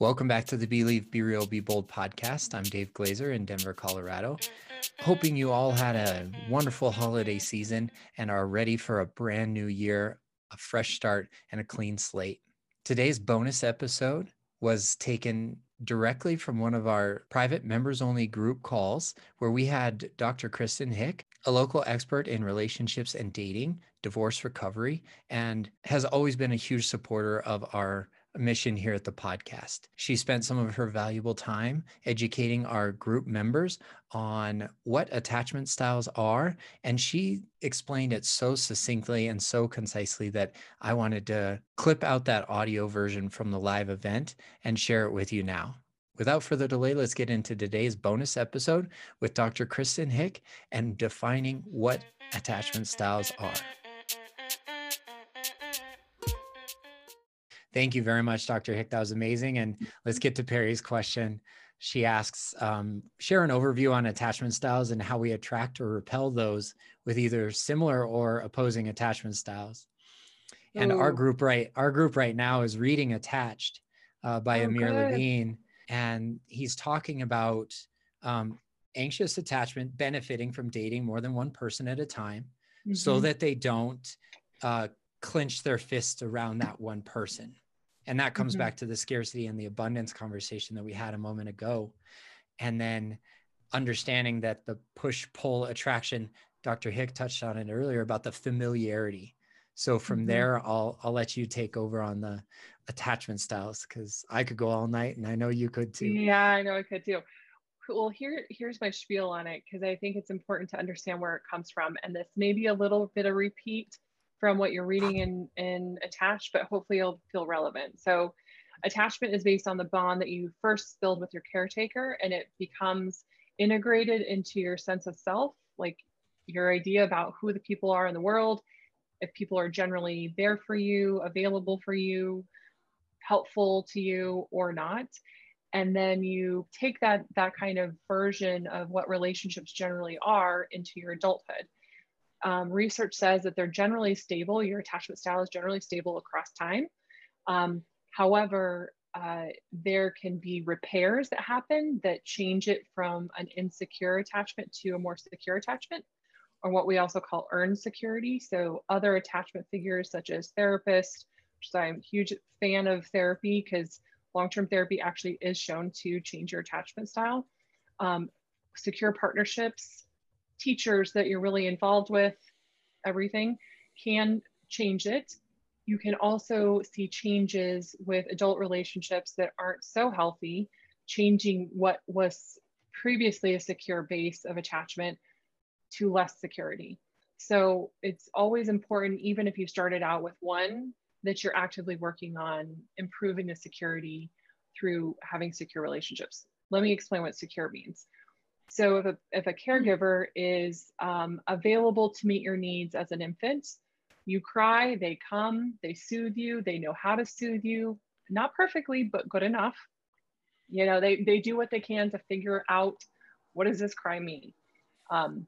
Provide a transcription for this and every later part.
Welcome back to the Believe, Be Real, Be Bold podcast. I'm Dave Glazer in Denver, Colorado. Hoping you all had a wonderful holiday season and are ready for a brand new year, a fresh start, and a clean slate. Today's bonus episode was taken directly from one of our private members only group calls where we had Dr. Kristen Hick, a local expert in relationships and dating, divorce recovery, and has always been a huge supporter of our mission here at the podcast. She spent some of her valuable time educating our group members on what attachment styles are. And she explained it so succinctly and so concisely that I wanted to clip out that audio version from the live event and share it with you now. Without further delay, let's get into today's bonus episode with Dr. Kristen Hick and defining what attachment styles are. Thank you very much, Dr. Hick. That was amazing. And let's get to Perry's question. She asks, um, share an overview on attachment styles and how we attract or repel those with either similar or opposing attachment styles. And Ooh. our group right, our group right now is reading Attached uh, by oh, Amir good. Levine, and he's talking about um, anxious attachment benefiting from dating more than one person at a time, mm-hmm. so that they don't uh, clench their fists around that one person. And that comes mm-hmm. back to the scarcity and the abundance conversation that we had a moment ago. And then understanding that the push pull attraction, Dr. Hick touched on it earlier about the familiarity. So from mm-hmm. there, I'll I'll let you take over on the attachment styles because I could go all night, and I know you could too. Yeah, I know I could too. Well, here here's my spiel on it because I think it's important to understand where it comes from, and this may be a little bit of repeat from what you're reading in, in attached, but hopefully it'll feel relevant. So attachment is based on the bond that you first build with your caretaker and it becomes integrated into your sense of self, like your idea about who the people are in the world, if people are generally there for you, available for you, helpful to you or not. And then you take that that kind of version of what relationships generally are into your adulthood um, research says that they're generally stable. Your attachment style is generally stable across time. Um, however, uh, there can be repairs that happen that change it from an insecure attachment to a more secure attachment, or what we also call earned security. So, other attachment figures such as therapists, which I'm a huge fan of therapy because long term therapy actually is shown to change your attachment style. Um, secure partnerships, teachers that you're really involved with, everything can change it. You can also see changes with adult relationships that aren't so healthy, changing what was previously a secure base of attachment to less security. So it's always important, even if you started out with one, that you're actively working on improving the security through having secure relationships. Let me explain what secure means. So if a, if a caregiver is um, available to meet your needs as an infant, you cry, they come, they soothe you, they know how to soothe you, not perfectly, but good enough. You know, they, they do what they can to figure out what does this cry mean. Um,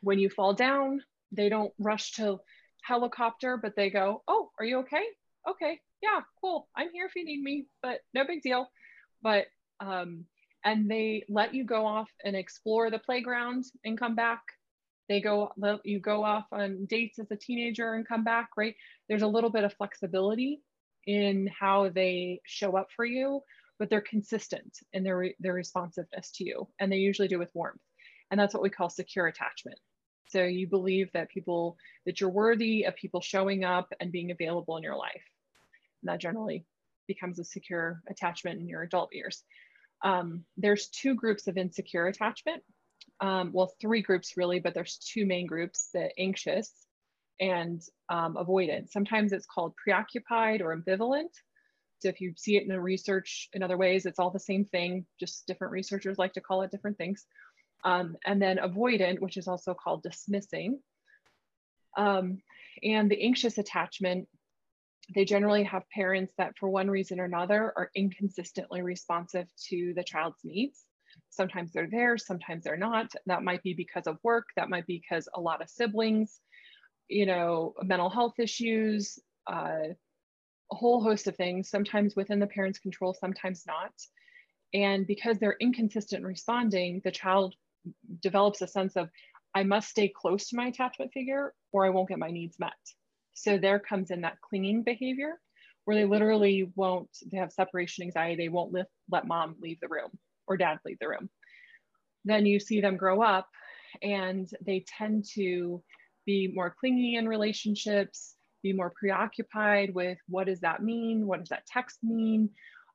when you fall down, they don't rush to helicopter, but they go, oh, are you okay? Okay, yeah, cool. I'm here if you need me, but no big deal. But um, and they let you go off and explore the playground and come back. They go, let you go off on dates as a teenager and come back, right? There's a little bit of flexibility in how they show up for you, but they're consistent in their, their responsiveness to you. And they usually do with warmth. And that's what we call secure attachment. So you believe that people, that you're worthy of people showing up and being available in your life. And that generally becomes a secure attachment in your adult years. Um, there's two groups of insecure attachment. Um, well, three groups really, but there's two main groups, the anxious and um, avoidant. Sometimes it's called preoccupied or ambivalent. So if you see it in the research in other ways, it's all the same thing, just different researchers like to call it different things. Um, and then avoidant, which is also called dismissing. Um, and the anxious attachment they generally have parents that, for one reason or another, are inconsistently responsive to the child's needs. Sometimes they're there, sometimes they're not. That might be because of work, that might be because a lot of siblings, you know, mental health issues, uh, a whole host of things, sometimes within the parent's control, sometimes not. And because they're inconsistent responding, the child develops a sense of, I must stay close to my attachment figure or I won't get my needs met. So there comes in that clinging behavior where they literally won't, they have separation anxiety, they won't let, let mom leave the room or dad leave the room. Then you see them grow up and they tend to be more clingy in relationships, be more preoccupied with what does that mean? What does that text mean?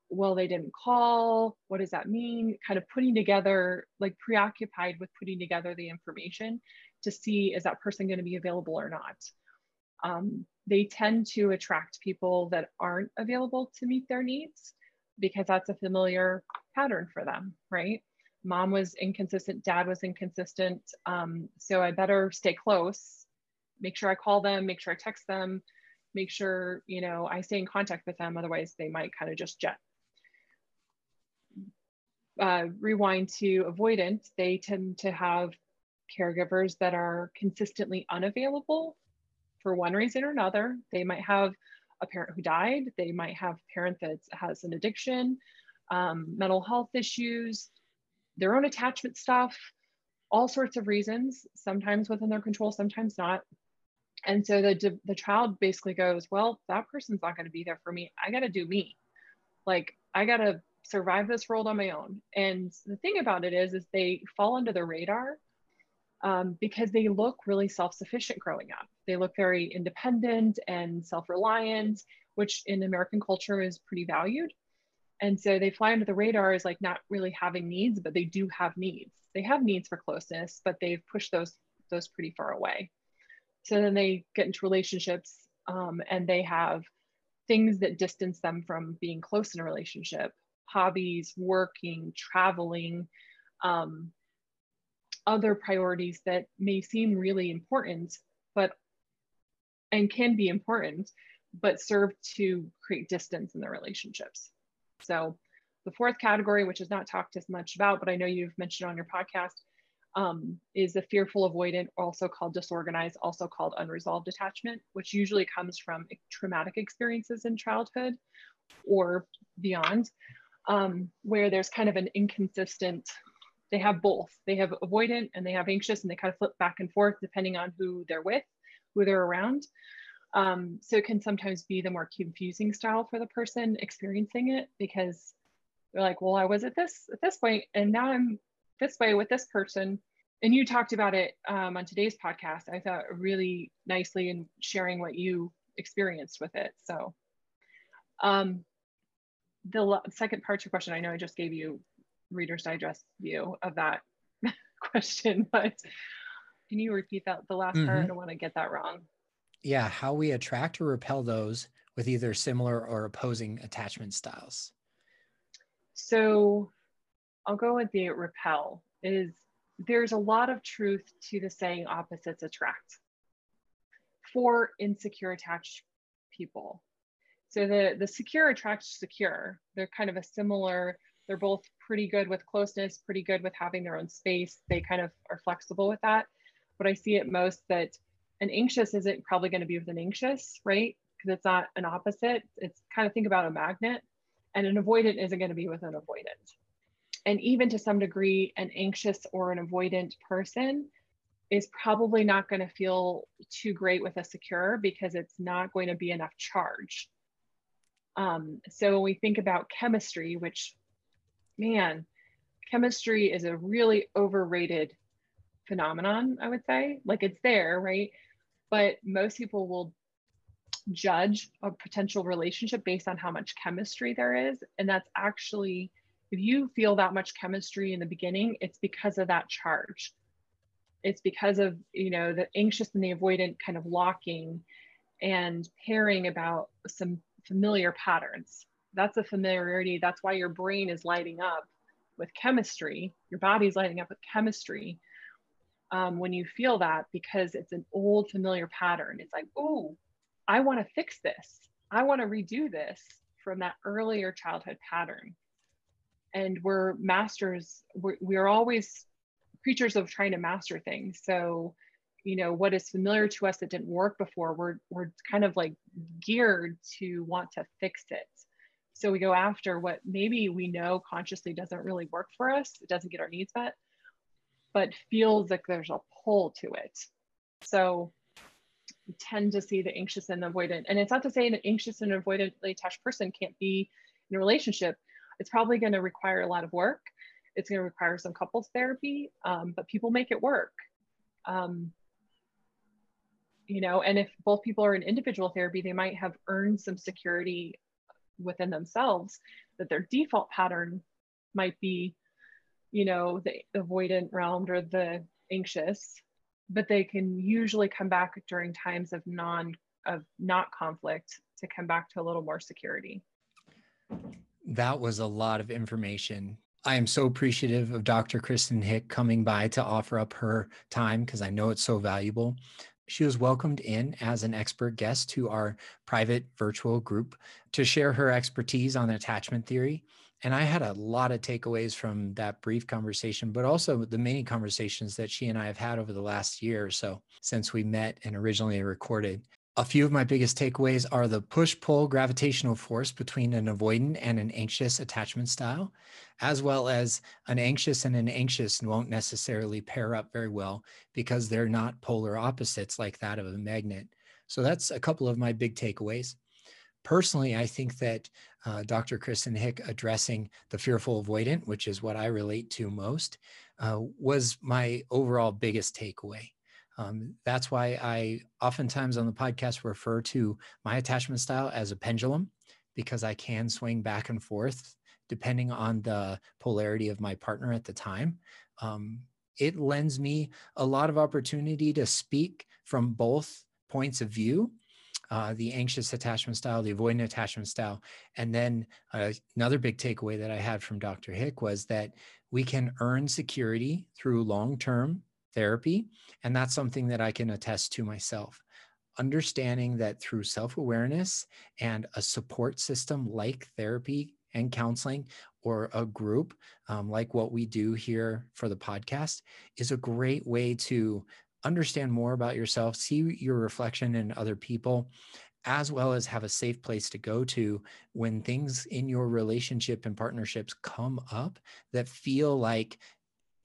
Well, they didn't call. What does that mean? Kind of putting together, like preoccupied with putting together the information to see is that person going to be available or not. Um, they tend to attract people that aren't available to meet their needs because that's a familiar pattern for them, right? Mom was inconsistent, dad was inconsistent. Um, so I better stay close, make sure I call them, make sure I text them, make sure, you know, I stay in contact with them. Otherwise, they might kind of just jet. Uh, rewind to avoidant, they tend to have caregivers that are consistently unavailable for one reason or another. They might have a parent who died, they might have a parent that has an addiction, um, mental health issues, their own attachment stuff, all sorts of reasons, sometimes within their control, sometimes not. And so the, the child basically goes, well, that person's not going to be there for me. I got to do me. Like, I got to survive this world on my own. And the thing about it is, is they fall under the radar um, because they look really self-sufficient growing up. They look very independent and self-reliant, which in American culture is pretty valued. And so they fly under the radar as like not really having needs, but they do have needs. They have needs for closeness, but they've pushed those those pretty far away. So then they get into relationships um, and they have things that distance them from being close in a relationship, hobbies, working, traveling, um, other priorities that may seem really important, but and can be important, but serve to create distance in the relationships. So the fourth category, which is not talked as much about, but I know you've mentioned on your podcast, um, is the fearful avoidant, also called disorganized, also called unresolved attachment, which usually comes from traumatic experiences in childhood or beyond, um, where there's kind of an inconsistent they have both. They have avoidant and they have anxious, and they kind of flip back and forth depending on who they're with, who they're around. Um, so it can sometimes be the more confusing style for the person experiencing it because they're like, well, I was at this at this point, and now I'm this way with this person. And you talked about it um, on today's podcast. I thought really nicely in sharing what you experienced with it. So, um, the second part to your question, I know I just gave you Reader's Digest view of that question, but can you repeat that the last mm-hmm. part? I don't want to get that wrong. Yeah, how we attract or repel those with either similar or opposing attachment styles. So I'll go with the repel is there's a lot of truth to the saying opposites attract for insecure attached people. So the, the secure attracts secure. They're kind of a similar they're both pretty good with closeness, pretty good with having their own space. They kind of are flexible with that. But I see it most that an anxious isn't probably going to be with an anxious, right? Because it's not an opposite. It's kind of think about a magnet, and an avoidant isn't going to be with an avoidant. And even to some degree, an anxious or an avoidant person is probably not going to feel too great with a secure because it's not going to be enough charge. Um, so when we think about chemistry, which man, chemistry is a really overrated phenomenon, I would say. Like it's there, right? But most people will judge a potential relationship based on how much chemistry there is. And that's actually, if you feel that much chemistry in the beginning, it's because of that charge. It's because of, you know, the anxious and the avoidant kind of locking and pairing about some familiar patterns that's a familiarity. That's why your brain is lighting up with chemistry. Your body's lighting up with chemistry um, when you feel that because it's an old familiar pattern. It's like, oh, I want to fix this. I want to redo this from that earlier childhood pattern. And we're masters, we're, we're always creatures of trying to master things. So you know what is familiar to us that didn't work before we're we're kind of like geared to want to fix it so we go after what maybe we know consciously doesn't really work for us it doesn't get our needs met but feels like there's a pull to it. So we tend to see the anxious and the avoidant and it's not to say an anxious and avoidantly attached person can't be in a relationship. It's probably going to require a lot of work. It's going to require some couples therapy um, but people make it work. Um, you know and if both people are in individual therapy they might have earned some security within themselves that their default pattern might be you know the avoidant realm or the anxious but they can usually come back during times of non of not conflict to come back to a little more security that was a lot of information I am so appreciative of Dr. Kristen Hick coming by to offer up her time because I know it's so valuable. She was welcomed in as an expert guest to our private virtual group to share her expertise on attachment theory. And I had a lot of takeaways from that brief conversation, but also the many conversations that she and I have had over the last year or so since we met and originally recorded. A few of my biggest takeaways are the push pull gravitational force between an avoidant and an anxious attachment style, as well as an anxious and an anxious won't necessarily pair up very well because they're not polar opposites like that of a magnet. So that's a couple of my big takeaways. Personally, I think that uh, Dr. Kristen Hick addressing the fearful avoidant, which is what I relate to most, uh, was my overall biggest takeaway. Um, that's why I oftentimes on the podcast refer to my attachment style as a pendulum because I can swing back and forth depending on the polarity of my partner at the time. Um, it lends me a lot of opportunity to speak from both points of view. Uh, the anxious attachment style, the avoidant attachment style. And then uh, another big takeaway that I had from Dr. Hick was that we can earn security through long term therapy. And that's something that I can attest to myself. Understanding that through self awareness and a support system like therapy and counseling or a group um, like what we do here for the podcast is a great way to understand more about yourself, see your reflection in other people, as well as have a safe place to go to when things in your relationship and partnerships come up that feel like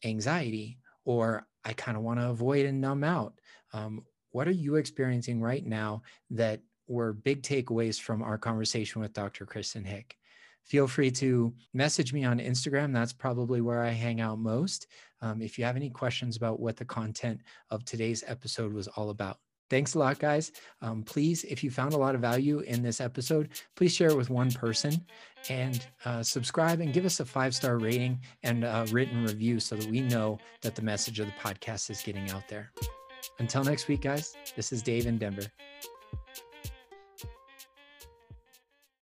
anxiety or I kind of want to avoid and numb out. Um, what are you experiencing right now that were big takeaways from our conversation with Dr. Kristen Hick? Feel free to message me on Instagram. That's probably where I hang out most. Um, if you have any questions about what the content of today's episode was all about. Thanks a lot, guys. Um, please, if you found a lot of value in this episode, please share it with one person and uh, subscribe and give us a five star rating and a written review so that we know that the message of the podcast is getting out there. Until next week, guys, this is Dave in Denver.